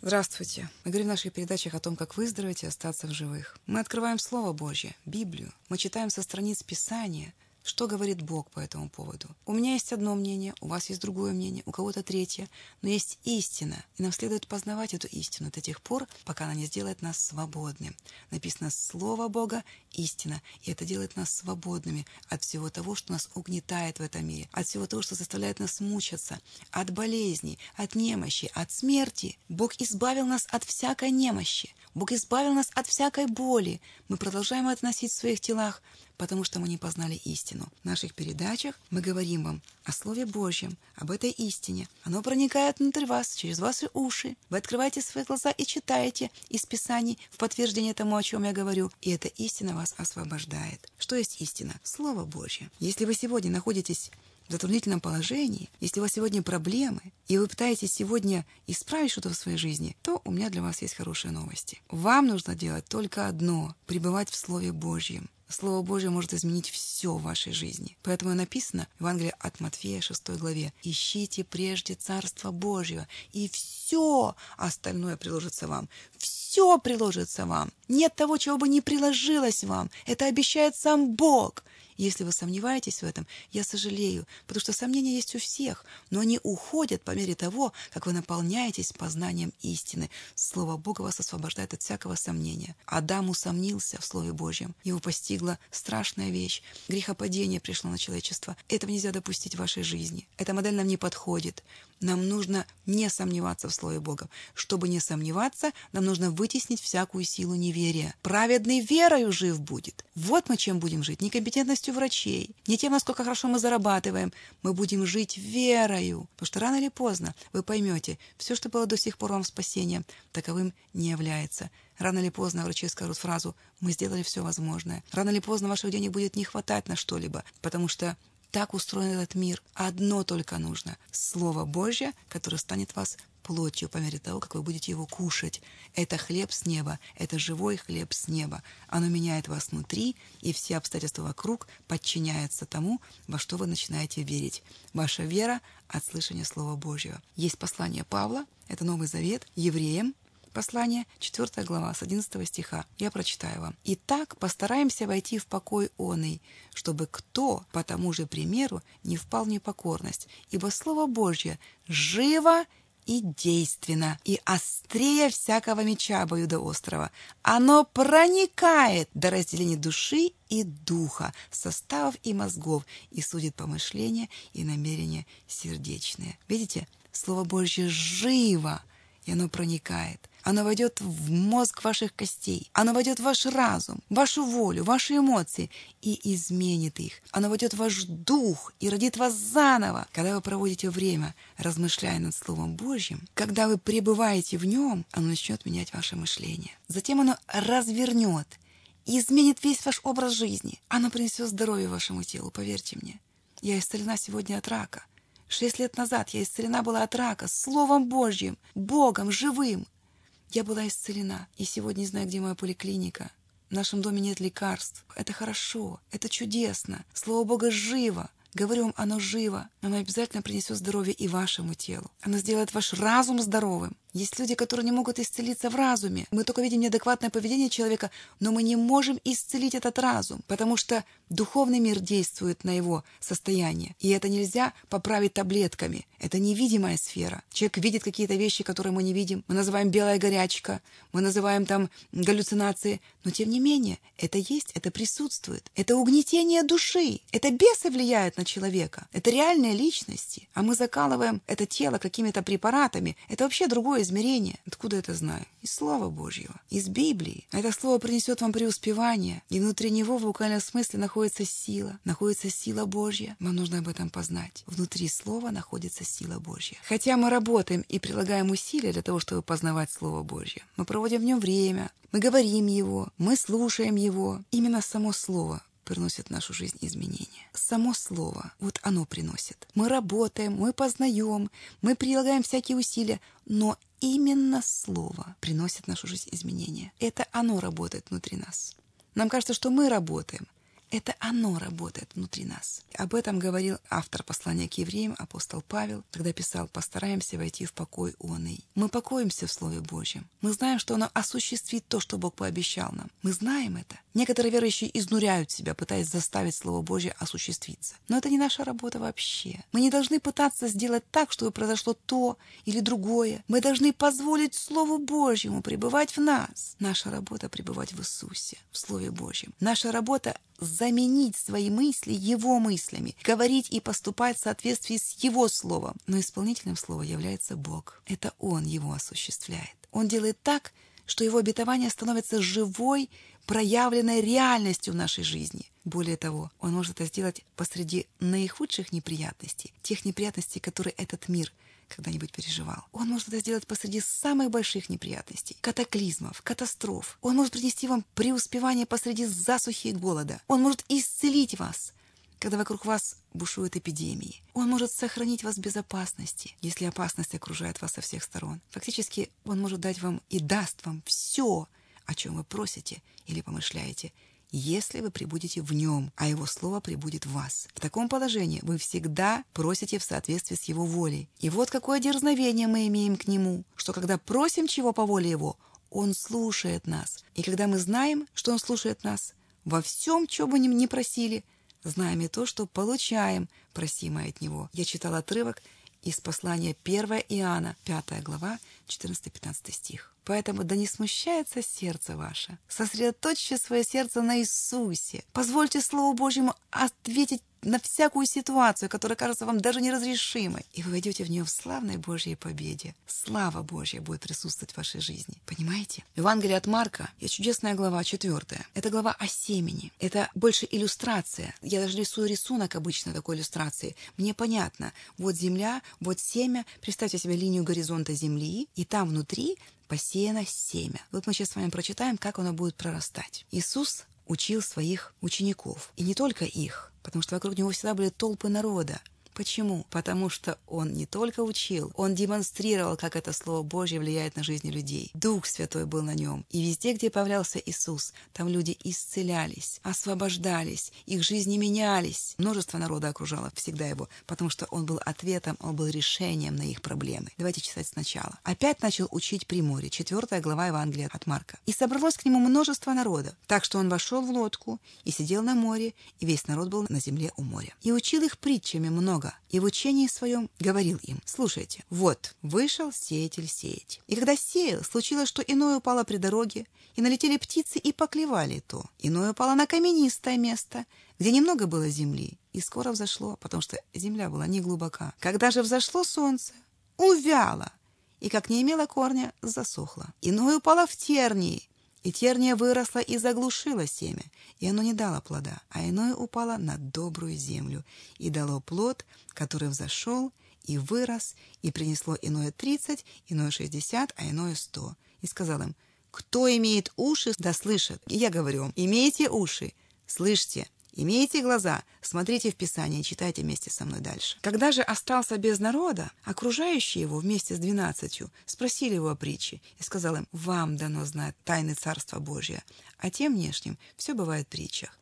Здравствуйте. Мы говорим в наших передачах о том, как выздороветь и остаться в живых. Мы открываем Слово Божье, Библию. Мы читаем со страниц Писания – что говорит Бог по этому поводу? У меня есть одно мнение, у вас есть другое мнение, у кого-то третье, но есть истина, и нам следует познавать эту истину до тех пор, пока она не сделает нас свободными. Написано «Слово Бога – истина», и это делает нас свободными от всего того, что нас угнетает в этом мире, от всего того, что заставляет нас мучаться, от болезней, от немощи, от смерти. Бог избавил нас от всякой немощи, Бог избавил нас от всякой боли. Мы продолжаем это носить в своих телах, потому что мы не познали истину. В наших передачах мы говорим вам о Слове Божьем, об этой истине. Оно проникает внутрь вас, через ваши уши. Вы открываете свои глаза и читаете из Писаний в подтверждение тому, о чем я говорю. И эта истина вас освобождает. Что есть истина? Слово Божье. Если вы сегодня находитесь в затруднительном положении, если у вас сегодня проблемы, и вы пытаетесь сегодня исправить что-то в своей жизни, то у меня для вас есть хорошие новости. Вам нужно делать только одно — пребывать в Слове Божьем. Слово Божье может изменить все в вашей жизни. Поэтому написано в Евангелии от Матфея 6 главе «Ищите прежде Царство Божье, и все остальное приложится вам». Все приложится вам. Нет того, чего бы не приложилось вам. Это обещает сам Бог. Если вы сомневаетесь в этом, я сожалею, потому что сомнения есть у всех, но они уходят по мере того, как вы наполняетесь познанием истины. Слово Бога вас освобождает от всякого сомнения. Адам усомнился в Слове Божьем. Его постигла страшная вещь. Грехопадение пришло на человечество. Этого нельзя допустить в вашей жизни. Эта модель нам не подходит. Нам нужно не сомневаться в Слове Бога. Чтобы не сомневаться, нам нужно вытеснить всякую силу неверия. Праведный верою жив будет. Вот мы чем будем жить. Некомпетентностью врачей, не тем, насколько хорошо мы зарабатываем. Мы будем жить верою. Потому что рано или поздно вы поймете, все, что было до сих пор вам спасением, таковым не является. Рано или поздно врачи скажут фразу «Мы сделали все возможное». Рано или поздно ваших денег будет не хватать на что-либо, потому что так устроен этот мир. Одно только нужно — Слово Божье, которое станет вас плотью по мере того, как вы будете его кушать. Это хлеб с неба, это живой хлеб с неба. Оно меняет вас внутри, и все обстоятельства вокруг подчиняются тому, во что вы начинаете верить. Ваша вера от слышания Слова Божьего. Есть послание Павла, это Новый Завет, евреям, Послание, 4 глава, с 11 стиха. Я прочитаю вам. «Итак, постараемся войти в покой оный, чтобы кто по тому же примеру не впал в непокорность, ибо Слово Божье живо и действенно, и острее всякого меча острова. Оно проникает до разделения души и духа, составов и мозгов, и судит помышления и намерения сердечные. Видите, Слово Божье живо, и оно проникает. Оно войдет в мозг ваших костей. Оно войдет в ваш разум, вашу волю, ваши эмоции и изменит их. Оно войдет в ваш дух и родит вас заново. Когда вы проводите время, размышляя над Словом Божьим, когда вы пребываете в нем, оно начнет менять ваше мышление. Затем оно развернет и изменит весь ваш образ жизни. Оно принесет здоровье вашему телу, поверьте мне. Я исцелена сегодня от рака. Шесть лет назад я исцелена была от рака, Словом Божьим, Богом живым. Я была исцелена, и сегодня не знаю, где моя поликлиника. В нашем доме нет лекарств. Это хорошо, это чудесно. Слово Бога живо. Говорю вам, оно живо. Оно обязательно принесет здоровье и вашему телу. Оно сделает ваш разум здоровым. Есть люди, которые не могут исцелиться в разуме. Мы только видим неадекватное поведение человека, но мы не можем исцелить этот разум, потому что духовный мир действует на его состояние. И это нельзя поправить таблетками. Это невидимая сфера. Человек видит какие-то вещи, которые мы не видим. Мы называем белая горячка, мы называем там галлюцинации. Но тем не менее, это есть, это присутствует. Это угнетение души. Это бесы влияют на человека. Это реальные личности. А мы закалываем это тело какими-то препаратами. Это вообще другое измерение. Откуда это знаю? Из Слова Божьего, из Библии. Это слово принесет вам преуспевание, и внутри него в буквальном смысле находится сила, находится сила Божья. Вам нужно об этом познать. Внутри Слова находится сила Божья. Хотя мы работаем и прилагаем усилия для того, чтобы познавать Слово Божье, мы проводим в нем время, мы говорим его, мы слушаем его. Именно само Слово приносит в нашу жизнь изменения. Само слово, вот оно приносит. Мы работаем, мы познаем, мы прилагаем всякие усилия, но именно слово приносит в нашу жизнь изменения. Это оно работает внутри нас. Нам кажется, что мы работаем, Это оно работает внутри нас. Об этом говорил автор послания к евреям, апостол Павел, когда писал «Постараемся войти в покой оный». Мы покоимся в Слове Божьем. Мы знаем, что оно осуществит то, что Бог пообещал нам. Мы знаем это. Некоторые верующие изнуряют себя, пытаясь заставить Слово Божье осуществиться. Но это не наша работа вообще. Мы не должны пытаться сделать так, чтобы произошло то или другое. Мы должны позволить Слову Божьему пребывать в нас. Наша работа — пребывать в Иисусе, в Слове Божьем. Наша работа заменить свои мысли его мыслями, говорить и поступать в соответствии с его словом. Но исполнителем слова является Бог. Это Он его осуществляет. Он делает так, что его обетование становится живой, проявленной реальностью в нашей жизни. Более того, он может это сделать посреди наихудших неприятностей, тех неприятностей, которые этот мир – когда-нибудь переживал. Он может это сделать посреди самых больших неприятностей, катаклизмов, катастроф. Он может принести вам преуспевание посреди засухи и голода. Он может исцелить вас, когда вокруг вас бушуют эпидемии. Он может сохранить вас в безопасности, если опасность окружает вас со всех сторон. Фактически, он может дать вам и даст вам все, о чем вы просите или помышляете – если вы прибудете в нем, а его слово прибудет в вас. В таком положении вы всегда просите в соответствии с его волей. И вот какое дерзновение мы имеем к нему, что когда просим чего по воле его, он слушает нас. И когда мы знаем, что он слушает нас, во всем, что бы ни просили, знаем и то, что получаем просимое от него. Я читал отрывок из послания 1 Иоанна, 5 глава, 14-15 стих. Поэтому да не смущается сердце ваше. Сосредоточьте свое сердце на Иисусе. Позвольте Слову Божьему ответить на всякую ситуацию, которая кажется вам даже неразрешимой. И вы войдете в нее в славной Божьей победе. Слава Божья будет присутствовать в вашей жизни. Понимаете? Евангелие от Марка есть чудесная глава, четвертая. Это глава о семени. Это больше иллюстрация. Я даже рисую рисунок обычно такой иллюстрации. Мне понятно. Вот земля, вот семя. Представьте себе линию горизонта земли, и там внутри посеяно семя. Вот мы сейчас с вами прочитаем, как оно будет прорастать. Иисус учил своих учеников, и не только их, потому что вокруг него всегда были толпы народа. Почему? Потому что он не только учил, он демонстрировал, как это Слово Божье влияет на жизни людей. Дух Святой был на нем. И везде, где появлялся Иисус, там люди исцелялись, освобождались, их жизни менялись. Множество народа окружало всегда его, потому что он был ответом, он был решением на их проблемы. Давайте читать сначала. Опять начал учить при море, четвертая глава Евангелия от Марка. И собралось к нему множество народа, так что он вошел в лодку и сидел на море, и весь народ был на земле у моря. И учил их притчами много, Бога и в учении своем говорил им, слушайте, вот, вышел сеятель сеять. И когда сеял, случилось, что иное упало при дороге, и налетели птицы и поклевали то. Иное упало на каменистое место, где немного было земли, и скоро взошло, потому что земля была не глубока. Когда же взошло солнце, увяло, и, как не имело корня, засохло. Иное упало в тернии, и терния выросла и заглушила семя, и оно не дало плода, а иное упало на добрую землю и дало плод, который взошел и вырос, и принесло иное тридцать, иное шестьдесят, а иное сто. И сказал им, кто имеет уши, да слышит. И я говорю вам, имейте уши, слышьте. Имейте глаза, смотрите в Писание, читайте вместе со мной дальше. Когда же остался без народа, окружающие его вместе с двенадцатью спросили его о притче и сказал им, «Вам дано знать тайны Царства Божия, а тем внешним все бывает в притчах».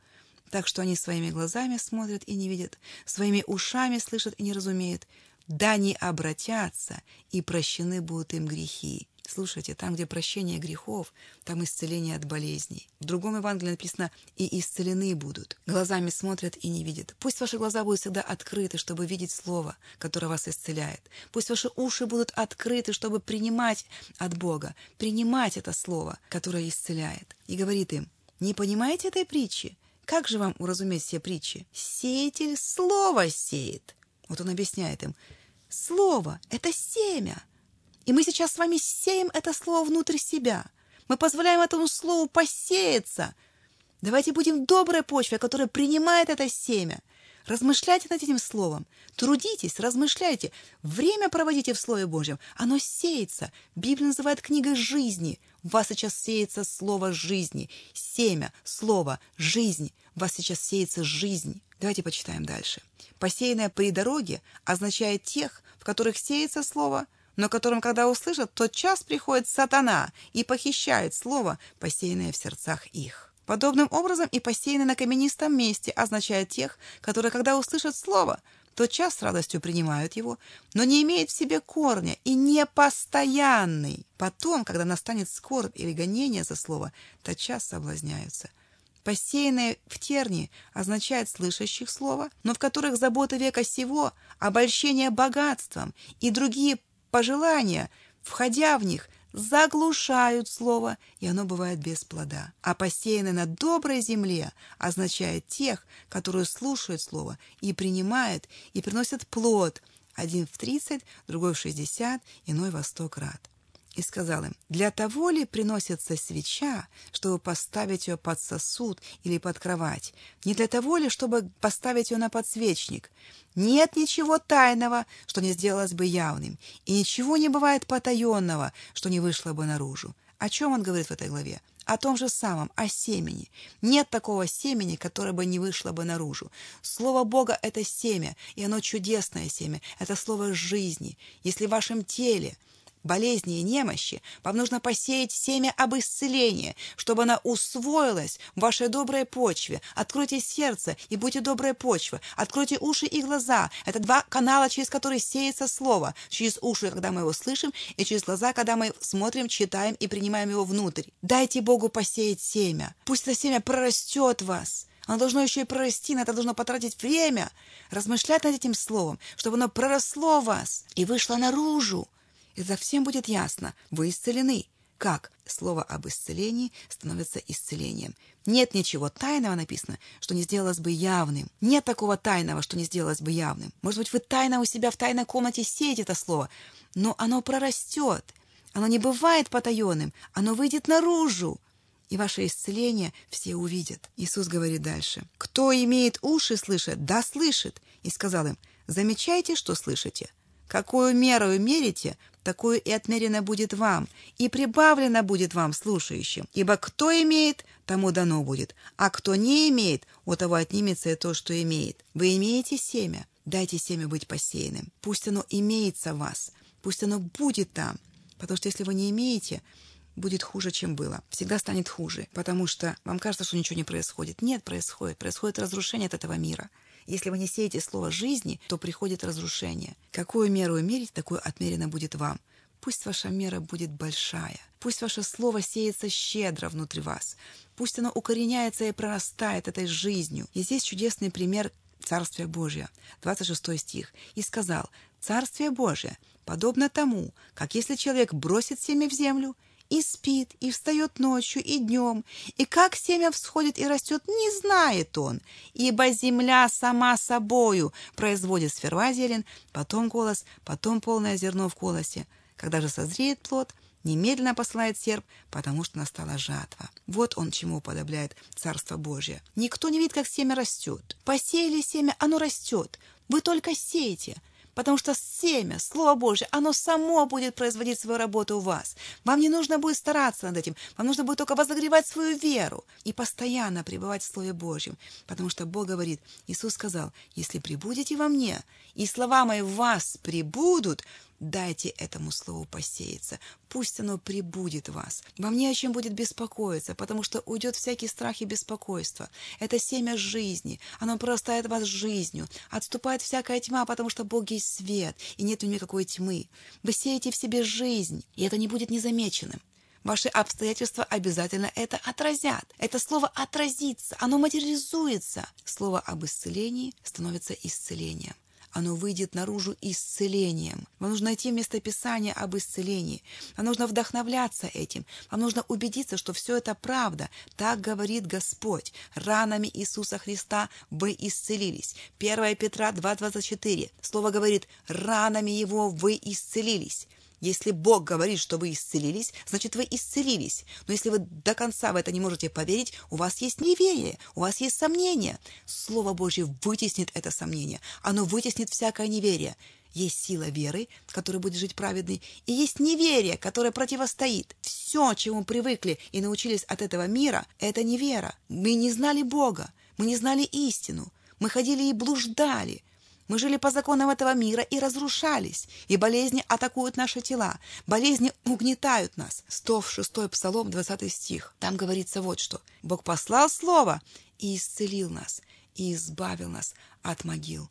Так что они своими глазами смотрят и не видят, своими ушами слышат и не разумеют, да не обратятся, и прощены будут им грехи. Слушайте, там, где прощение грехов, там исцеление от болезней. В другом Евангелии написано «и исцелены будут». Глазами смотрят и не видят. Пусть ваши глаза будут всегда открыты, чтобы видеть Слово, которое вас исцеляет. Пусть ваши уши будут открыты, чтобы принимать от Бога, принимать это Слово, которое исцеляет. И говорит им, не понимаете этой притчи? Как же вам уразуметь все притчи? Сеятель Слово сеет. Вот он объясняет им. Слово — это семя — и мы сейчас с вами сеем это слово внутрь себя. Мы позволяем этому слову посеяться. Давайте будем в доброй почве, которая принимает это семя. Размышляйте над этим словом. Трудитесь, размышляйте. Время проводите в Слове Божьем. Оно сеется. Библия называет книгой жизни. В вас сейчас сеется слово жизни. Семя, слово, жизнь. В вас сейчас сеется жизнь. Давайте почитаем дальше. Посеянное при дороге означает тех, в которых сеется слово, но которым, когда услышат, тот час приходит сатана и похищает слово, посеянное в сердцах их. Подобным образом и посеянный на каменистом месте означает тех, которые, когда услышат слово, тотчас с радостью принимают его, но не имеет в себе корня и не постоянный. Потом, когда настанет скорбь или гонение за слово, тотчас соблазняются. Посеянное в тернии означает слышащих слова, но в которых забота века сего, обольщение богатством и другие пожелания, входя в них, заглушают слово, и оно бывает без плода. А посеянное на доброй земле означает тех, которые слушают слово и принимают, и приносят плод, один в тридцать, другой в шестьдесят, иной во сто крат и сказал им, «Для того ли приносится свеча, чтобы поставить ее под сосуд или под кровать? Не для того ли, чтобы поставить ее на подсвечник? Нет ничего тайного, что не сделалось бы явным, и ничего не бывает потаенного, что не вышло бы наружу». О чем он говорит в этой главе? О том же самом, о семени. Нет такого семени, которое бы не вышло бы наружу. Слово Бога – это семя, и оно чудесное семя. Это слово жизни. Если в вашем теле болезни и немощи, вам нужно посеять семя об исцелении, чтобы она усвоилась в вашей доброй почве. Откройте сердце и будьте доброй почвы. Откройте уши и глаза. Это два канала, через которые сеется слово. Через уши, когда мы его слышим, и через глаза, когда мы смотрим, читаем и принимаем его внутрь. Дайте Богу посеять семя. Пусть это семя прорастет вас. Оно должно еще и прорасти, на это должно потратить время, размышлять над этим словом, чтобы оно проросло в вас и вышло наружу и совсем будет ясно, вы исцелены. Как слово об исцелении становится исцелением. Нет ничего тайного написано, что не сделалось бы явным. Нет такого тайного, что не сделалось бы явным. Может быть, вы тайно у себя в тайной комнате сеете это слово, но оно прорастет. Оно не бывает потаенным, оно выйдет наружу. И ваше исцеление все увидят. Иисус говорит дальше. «Кто имеет уши слышать, да слышит». И сказал им, «Замечайте, что слышите. Какую меру мерите, такую и отмерено будет вам, и прибавлено будет вам, слушающим. Ибо кто имеет, тому дано будет, а кто не имеет, у того отнимется и то, что имеет. Вы имеете семя, дайте семя быть посеянным. Пусть оно имеется в вас, пусть оно будет там, потому что если вы не имеете, будет хуже, чем было. Всегда станет хуже, потому что вам кажется, что ничего не происходит. Нет, происходит. Происходит разрушение от этого мира. Если вы не сеете слово жизни, то приходит разрушение. Какую меру мерить, такую отмерено будет вам. Пусть ваша мера будет большая. Пусть ваше слово сеется щедро внутри вас. Пусть оно укореняется и прорастает этой жизнью. И здесь чудесный пример Царствия Божия. 26 стих. «И сказал, Царствие Божие подобно тому, как если человек бросит семя в землю и спит, и встает ночью, и днем, и как семя всходит и растет, не знает он, ибо земля сама собою производит сперва зелень, потом голос, потом полное зерно в колосе. Когда же созреет плод, немедленно посылает серп, потому что настала жатва. Вот он чему подобляет Царство Божие. Никто не видит, как семя растет. Посеяли семя, оно растет. Вы только сеете – потому что семя, Слово Божье, оно само будет производить свою работу у вас. Вам не нужно будет стараться над этим, вам нужно будет только возогревать свою веру и постоянно пребывать в Слове Божьем, потому что Бог говорит, Иисус сказал, если прибудете во мне, и слова мои в вас прибудут, Дайте этому слову посеяться. Пусть оно прибудет в вас. Вам не о чем будет беспокоиться, потому что уйдет всякий страх и беспокойство. Это семя жизни. Оно прорастает вас жизнью. Отступает всякая тьма, потому что Бог есть свет, и нет никакой тьмы. Вы сеете в себе жизнь, и это не будет незамеченным. Ваши обстоятельства обязательно это отразят. Это слово отразится, оно материализуется. Слово об исцелении становится исцелением оно выйдет наружу исцелением. Вам нужно найти местописание об исцелении. Вам нужно вдохновляться этим. Вам нужно убедиться, что все это правда. Так говорит Господь. Ранами Иисуса Христа вы исцелились. 1 Петра 2,24. Слово говорит, ранами Его вы исцелились. Если Бог говорит, что вы исцелились, значит, вы исцелились. Но если вы до конца в это не можете поверить, у вас есть неверие, у вас есть сомнение. Слово Божье вытеснит это сомнение. Оно вытеснит всякое неверие. Есть сила веры, которая будет жить праведный, и есть неверие, которое противостоит. Все, чему привыкли и научились от этого мира, это невера. Мы не знали Бога, мы не знали истину, мы ходили и блуждали. Мы жили по законам этого мира и разрушались, и болезни атакуют наши тела, болезни угнетают нас. 106 Псалом, 20 стих. Там говорится вот что. Бог послал Слово и исцелил нас, и избавил нас от могил.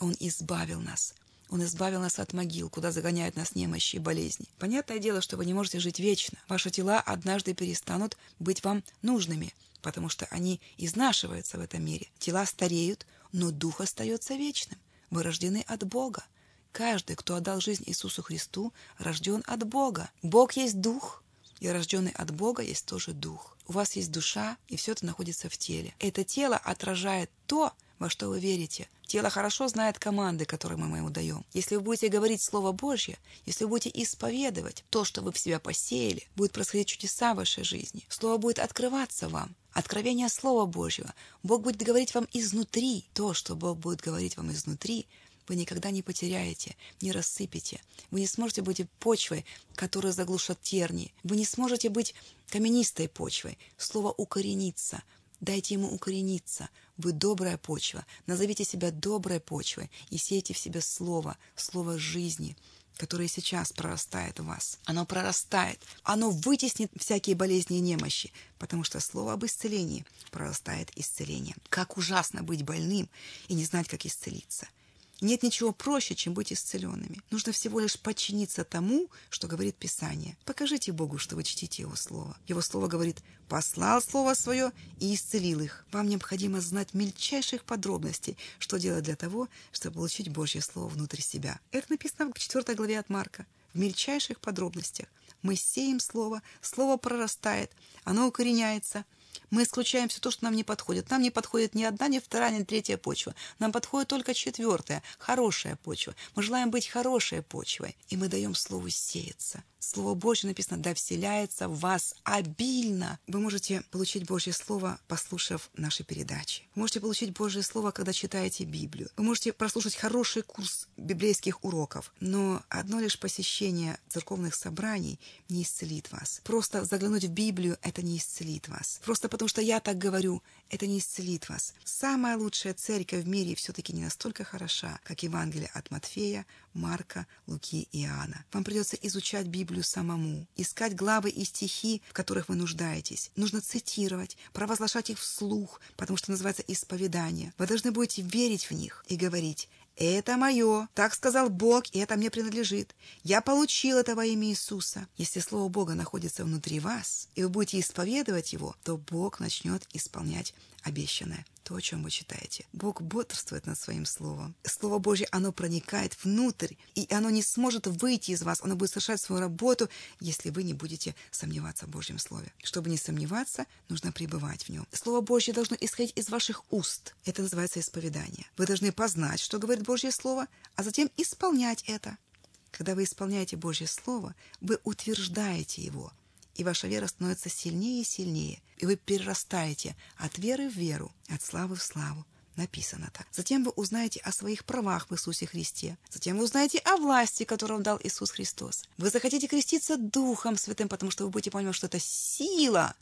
Он избавил нас. Он избавил нас от могил, куда загоняют нас немощи и болезни. Понятное дело, что вы не можете жить вечно. Ваши тела однажды перестанут быть вам нужными, потому что они изнашиваются в этом мире. Тела стареют, но дух остается вечным. Вы рождены от Бога. Каждый, кто отдал жизнь Иисусу Христу, рожден от Бога. Бог есть дух, и рожденный от Бога есть тоже дух. У вас есть душа, и все это находится в теле. Это тело отражает то, во что вы верите. Тело хорошо знает команды, которые мы ему даем. Если вы будете говорить Слово Божье, если вы будете исповедовать то, что вы в себя посеяли, будет происходить чудеса в вашей жизни. Слово будет открываться вам. Откровение Слова Божьего. Бог будет говорить вам изнутри. То, что Бог будет говорить вам изнутри, вы никогда не потеряете, не рассыпете. Вы не сможете быть почвой, которая заглушат терни. Вы не сможете быть каменистой почвой. Слово «укорениться». Дайте ему укорениться. Вы добрая почва. Назовите себя доброй почвой и сейте в себе слово, слово жизни, которое сейчас прорастает в вас. Оно прорастает. Оно вытеснит всякие болезни и немощи, потому что слово об исцелении прорастает исцелением. Как ужасно быть больным и не знать, как исцелиться. Нет ничего проще, чем быть исцеленными. Нужно всего лишь подчиниться тому, что говорит Писание. Покажите Богу, что вы чтите Его Слово. Его Слово говорит «послал Слово Свое и исцелил их». Вам необходимо знать мельчайших подробностей, что делать для того, чтобы получить Божье Слово внутрь себя. Это написано в 4 главе от Марка. В мельчайших подробностях. Мы сеем Слово, Слово прорастает, оно укореняется – мы исключаем все то, что нам не подходит. Нам не подходит ни одна, ни вторая, ни третья почва. Нам подходит только четвертая, хорошая почва. Мы желаем быть хорошей почвой. И мы даем слову сеяться. Слово Божье написано «да вселяется в вас обильно». Вы можете получить Божье Слово, послушав наши передачи. Вы можете получить Божье Слово, когда читаете Библию. Вы можете прослушать хороший курс библейских уроков. Но одно лишь посещение церковных собраний не исцелит вас. Просто заглянуть в Библию – это не исцелит вас. Просто потому что я так говорю, это не исцелит вас. Самая лучшая церковь в мире все-таки не настолько хороша, как Евангелие от Матфея, Марка, Луки и Иоанна. Вам придется изучать Библию самому, искать главы и стихи, в которых вы нуждаетесь. Нужно цитировать, провозглашать их вслух, потому что называется исповедание. Вы должны будете верить в них и говорить это мое. Так сказал Бог, и это мне принадлежит. Я получил это во имя Иисуса. Если Слово Бога находится внутри вас, и вы будете исповедовать его, то Бог начнет исполнять обещанное, то, о чем вы читаете. Бог бодрствует над своим словом. Слово Божье, оно проникает внутрь, и оно не сможет выйти из вас. Оно будет совершать свою работу, если вы не будете сомневаться в Божьем Слове. Чтобы не сомневаться, нужно пребывать в нем. Слово Божье должно исходить из ваших уст. Это называется исповедание. Вы должны познать, что говорит Божье Слово, а затем исполнять это. Когда вы исполняете Божье Слово, вы утверждаете его – и ваша вера становится сильнее и сильнее, и вы перерастаете от веры в веру, от славы в славу. Написано так. Затем вы узнаете о своих правах в Иисусе Христе. Затем вы узнаете о власти, которую дал Иисус Христос. Вы захотите креститься Духом Святым, потому что вы будете понимать, что это сила,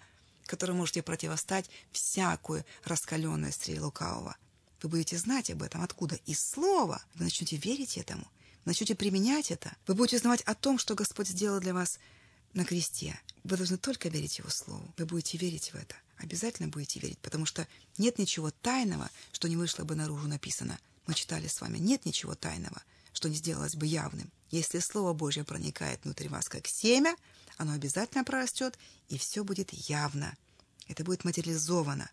которой можете противостать всякую раскаленную стреле лукавого. Вы будете знать об этом. Откуда? Из Слова. Вы начнете верить этому. Начнете применять это. Вы будете узнавать о том, что Господь сделал для вас на кресте. Вы должны только верить Его Слову. Вы будете верить в это. Обязательно будете верить, потому что нет ничего тайного, что не вышло бы наружу написано. Мы читали с вами. Нет ничего тайного, что не сделалось бы явным. Если Слово Божье проникает внутри вас как семя, оно обязательно прорастет, и все будет явно. Это будет материализовано.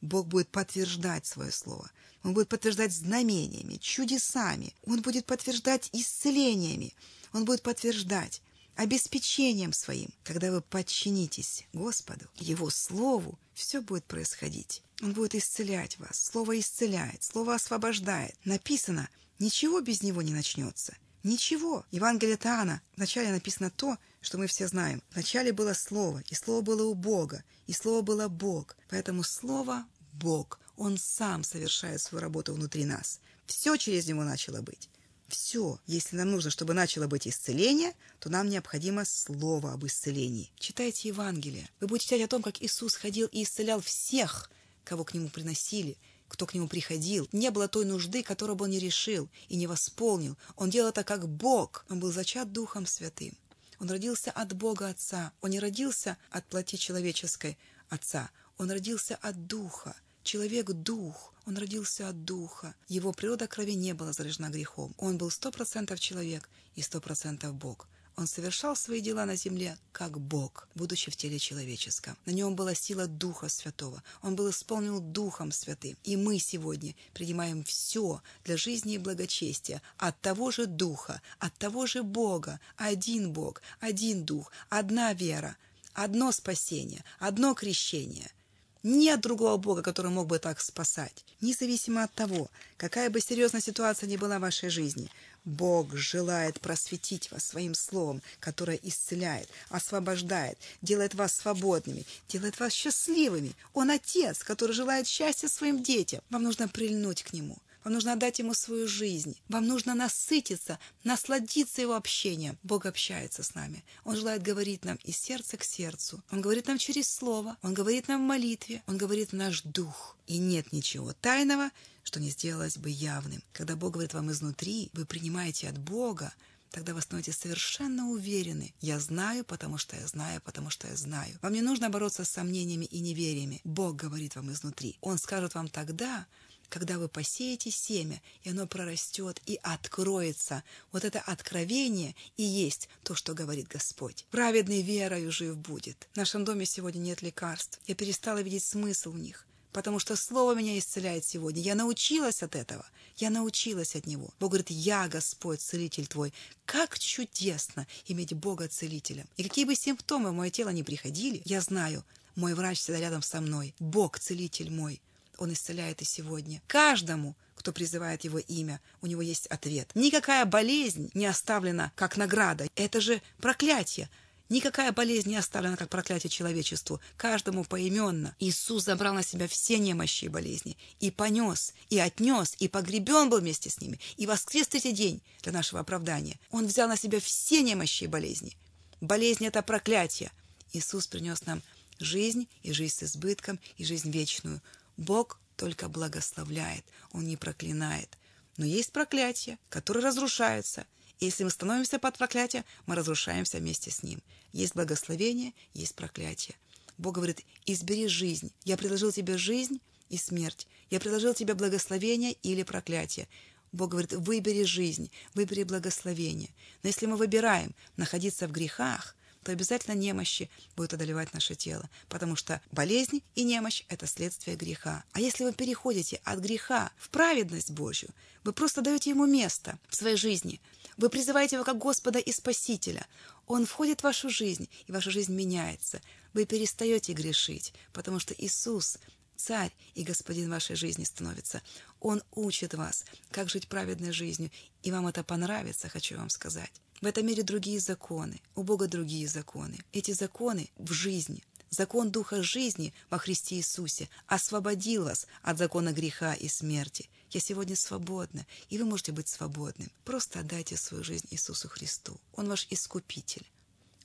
Бог будет подтверждать свое слово. Он будет подтверждать знамениями, чудесами. Он будет подтверждать исцелениями. Он будет подтверждать обеспечением своим. Когда вы подчинитесь Господу, Его Слову, все будет происходить. Он будет исцелять вас. Слово исцеляет, Слово освобождает. Написано, ничего без Него не начнется. Ничего. Евангелие Таана. Вначале написано то, что мы все знаем. Вначале было Слово, и Слово было у Бога, и Слово было Бог. Поэтому Слово – Бог. Он сам совершает свою работу внутри нас. Все через Него начало быть. Все. Если нам нужно, чтобы начало быть исцеление, то нам необходимо слово об исцелении. Читайте Евангелие. Вы будете читать о том, как Иисус ходил и исцелял всех, кого к Нему приносили, кто к нему приходил. Не было той нужды, которую бы он не решил и не восполнил. Он делал это как Бог. Он был зачат Духом Святым. Он родился от Бога Отца. Он не родился от плоти человеческой Отца. Он родился от Духа. Человек – дух, он родился от духа. Его природа крови не была заряжена грехом. Он был сто процентов человек и сто процентов Бог. Он совершал свои дела на земле как Бог, будучи в теле человеческом. На нем была сила Духа Святого. Он был исполнен Духом Святым. И мы сегодня принимаем все для жизни и благочестия от того же Духа, от того же Бога. Один Бог, один Дух, одна вера, одно спасение, одно крещение – нет другого Бога, который мог бы так спасать. Независимо от того, какая бы серьезная ситуация ни была в вашей жизни, Бог желает просветить вас своим словом, которое исцеляет, освобождает, делает вас свободными, делает вас счастливыми. Он Отец, который желает счастья своим детям. Вам нужно прильнуть к Нему – вам нужно отдать Ему свою жизнь. Вам нужно насытиться, насладиться Его общением. Бог общается с нами. Он желает говорить нам из сердца к сердцу. Он говорит нам через Слово. Он говорит нам в молитве. Он говорит в наш дух. И нет ничего тайного, что не сделалось бы явным. Когда Бог говорит вам изнутри, вы принимаете от Бога, тогда вы становитесь совершенно уверены. Я знаю, потому что я знаю, потому что я знаю. Вам не нужно бороться с сомнениями и невериями. Бог говорит вам изнутри. Он скажет вам тогда, когда вы посеете семя, и оно прорастет и откроется. Вот это откровение и есть то, что говорит Господь. Праведный верою жив будет. В нашем доме сегодня нет лекарств. Я перестала видеть смысл в них потому что Слово меня исцеляет сегодня. Я научилась от этого. Я научилась от Него. Бог говорит, я Господь, Целитель твой. Как чудесно иметь Бога Целителем. И какие бы симптомы в мое тело не приходили, я знаю, мой врач всегда рядом со мной. Бог Целитель мой. Он исцеляет и сегодня. Каждому, кто призывает Его имя, у него есть ответ. Никакая болезнь не оставлена как награда. Это же проклятие. Никакая болезнь не оставлена как проклятие человечеству, каждому поименно. Иисус забрал на себя все немощи и болезни, и понес, и отнес, и погребен был вместе с ними, и воскрес третий день для нашего оправдания. Он взял на себя все немощи и болезни. Болезнь – это проклятие. Иисус принес нам жизнь, и жизнь с избытком, и жизнь вечную – Бог только благословляет, Он не проклинает. Но есть проклятия, которые разрушаются. И если мы становимся под проклятие, мы разрушаемся вместе с Ним. Есть благословение, есть проклятие. Бог говорит, избери жизнь. Я предложил тебе жизнь и смерть. Я предложил тебе благословение или проклятие. Бог говорит, выбери жизнь, выбери благословение. Но если мы выбираем находиться в грехах, то обязательно немощи будут одолевать наше тело, потому что болезнь и немощь – это следствие греха. А если вы переходите от греха в праведность Божью, вы просто даете Ему место в своей жизни, вы призываете Его как Господа и Спасителя, Он входит в вашу жизнь, и ваша жизнь меняется. Вы перестаете грешить, потому что Иисус царь и господин вашей жизни становится. Он учит вас, как жить праведной жизнью, и вам это понравится, хочу вам сказать. В этом мире другие законы, у Бога другие законы. Эти законы в жизни. Закон Духа жизни во Христе Иисусе освободил вас от закона греха и смерти. Я сегодня свободна, и вы можете быть свободным. Просто отдайте свою жизнь Иисусу Христу. Он ваш Искупитель.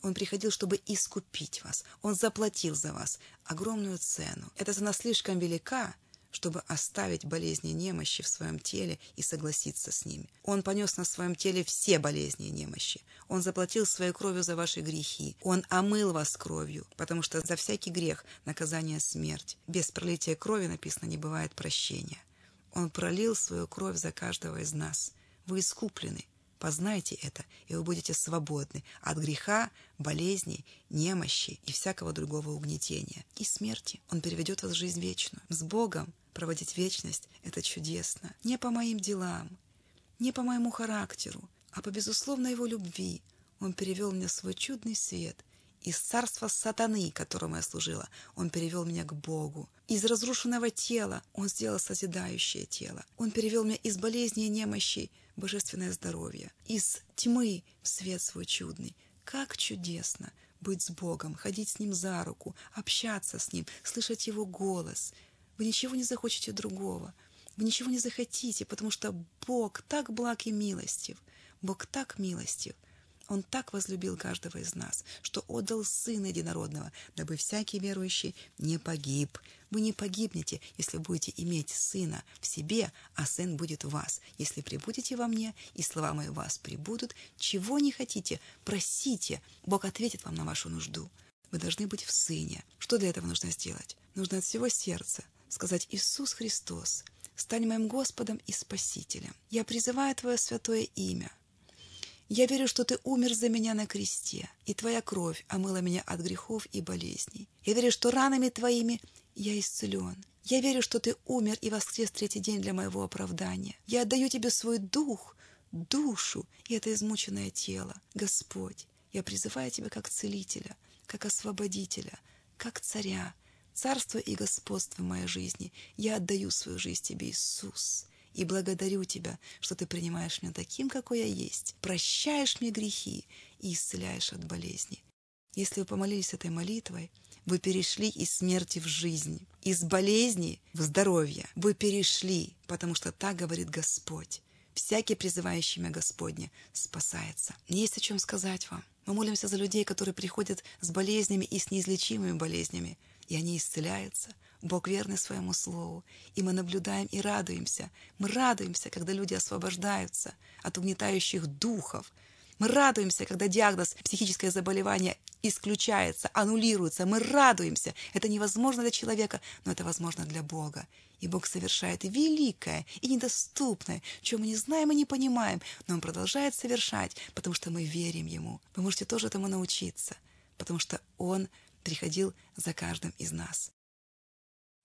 Он приходил, чтобы искупить вас. Он заплатил за вас огромную цену. Эта цена слишком велика, чтобы оставить болезни и немощи в своем теле и согласиться с ними. Он понес на своем теле все болезни и немощи. Он заплатил своей кровью за ваши грехи. Он омыл вас кровью, потому что за всякий грех наказание смерть. Без пролития крови, написано, не бывает прощения. Он пролил свою кровь за каждого из нас. Вы искуплены. Познайте это, и вы будете свободны от греха, болезней, немощи и всякого другого угнетения. И смерти. Он переведет вас в жизнь вечную. С Богом проводить вечность – это чудесно. Не по моим делам, не по моему характеру, а по безусловной его любви. Он перевел в свой чудный свет – из царства сатаны, которому я служила, он перевел меня к Богу. Из разрушенного тела он сделал созидающее тело. Он перевел меня из болезни и немощи божественное здоровье. Из тьмы в свет свой чудный. Как чудесно быть с Богом, ходить с Ним за руку, общаться с Ним, слышать Его голос. Вы ничего не захочете другого. Вы ничего не захотите, потому что Бог так благ и милостив. Бог так милостив. Он так возлюбил каждого из нас, что отдал Сына Единородного, дабы всякий верующий не погиб. Вы не погибнете, если будете иметь Сына в себе, а Сын будет в вас. Если прибудете во мне, и слова мои в вас прибудут, чего не хотите, просите, Бог ответит вам на вашу нужду. Вы должны быть в Сыне. Что для этого нужно сделать? Нужно от всего сердца сказать «Иисус Христос, стань моим Господом и Спасителем. Я призываю Твое святое имя. Я верю, что Ты умер за меня на кресте, и Твоя кровь омыла меня от грехов и болезней. Я верю, что ранами Твоими я исцелен. Я верю, что Ты умер и воскрес третий день для моего оправдания. Я отдаю Тебе свой дух, душу и это измученное тело. Господь, я призываю Тебя как целителя, как освободителя, как царя, царство и господство в моей жизни. Я отдаю свою жизнь Тебе, Иисус, и благодарю Тебя, что Ты принимаешь меня таким, какой я есть, прощаешь мне грехи и исцеляешь от болезни. Если вы помолились этой молитвой, вы перешли из смерти в жизнь, из болезни в здоровье. Вы перешли, потому что так говорит Господь. Всякий, призывающий имя Господне, спасается. Есть о чем сказать вам. Мы молимся за людей, которые приходят с болезнями и с неизлечимыми болезнями и они исцеляются. Бог верный своему слову, и мы наблюдаем и радуемся. Мы радуемся, когда люди освобождаются от угнетающих духов. Мы радуемся, когда диагноз психическое заболевание исключается, аннулируется. Мы радуемся. Это невозможно для человека, но это возможно для Бога. И Бог совершает великое и недоступное, чего мы не знаем и не понимаем, но Он продолжает совершать, потому что мы верим Ему. Вы можете тоже этому научиться, потому что Он приходил за каждым из нас.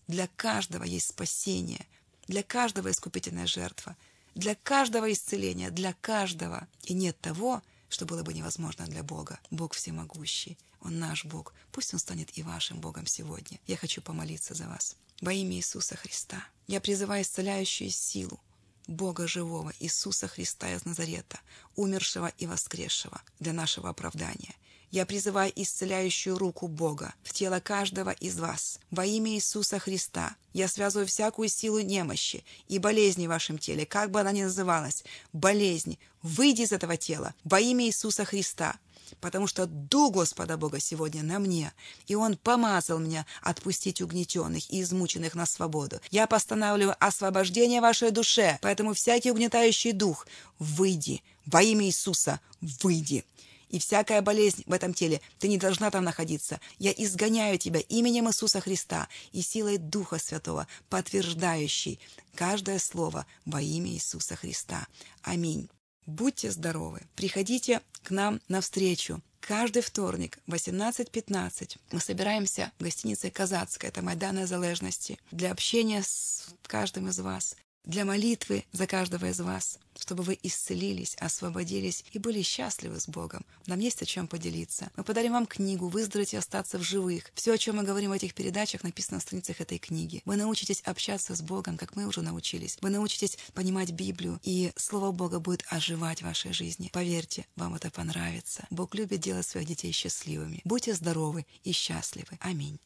Для каждого есть спасение, для каждого искупительная жертва, для каждого исцеление, для каждого. И нет того, что было бы невозможно для Бога. Бог всемогущий, Он наш Бог. Пусть Он станет и вашим Богом сегодня. Я хочу помолиться за вас. Во имя Иисуса Христа я призываю исцеляющую силу Бога живого, Иисуса Христа из Назарета, умершего и воскресшего для нашего оправдания – я призываю исцеляющую руку Бога в тело каждого из вас. Во имя Иисуса Христа я связываю всякую силу немощи и болезни в вашем теле, как бы она ни называлась. Болезнь, выйди из этого тела во имя Иисуса Христа потому что Дух Господа Бога сегодня на мне, и Он помазал меня отпустить угнетенных и измученных на свободу. Я постанавливаю освобождение вашей душе, поэтому всякий угнетающий дух, выйди, во имя Иисуса, выйди и всякая болезнь в этом теле, ты не должна там находиться. Я изгоняю тебя именем Иисуса Христа и силой Духа Святого, подтверждающей каждое слово во имя Иисуса Христа. Аминь. Будьте здоровы. Приходите к нам навстречу. Каждый вторник в 18.15 мы собираемся в гостинице «Казацкая», это Майдан Незалежности, для общения с каждым из вас для молитвы за каждого из вас, чтобы вы исцелились, освободились и были счастливы с Богом. Нам есть о чем поделиться. Мы подарим вам книгу «Выздороветь и остаться в живых». Все, о чем мы говорим в этих передачах, написано на страницах этой книги. Вы научитесь общаться с Богом, как мы уже научились. Вы научитесь понимать Библию, и Слово Бога будет оживать в вашей жизни. Поверьте, вам это понравится. Бог любит делать своих детей счастливыми. Будьте здоровы и счастливы. Аминь.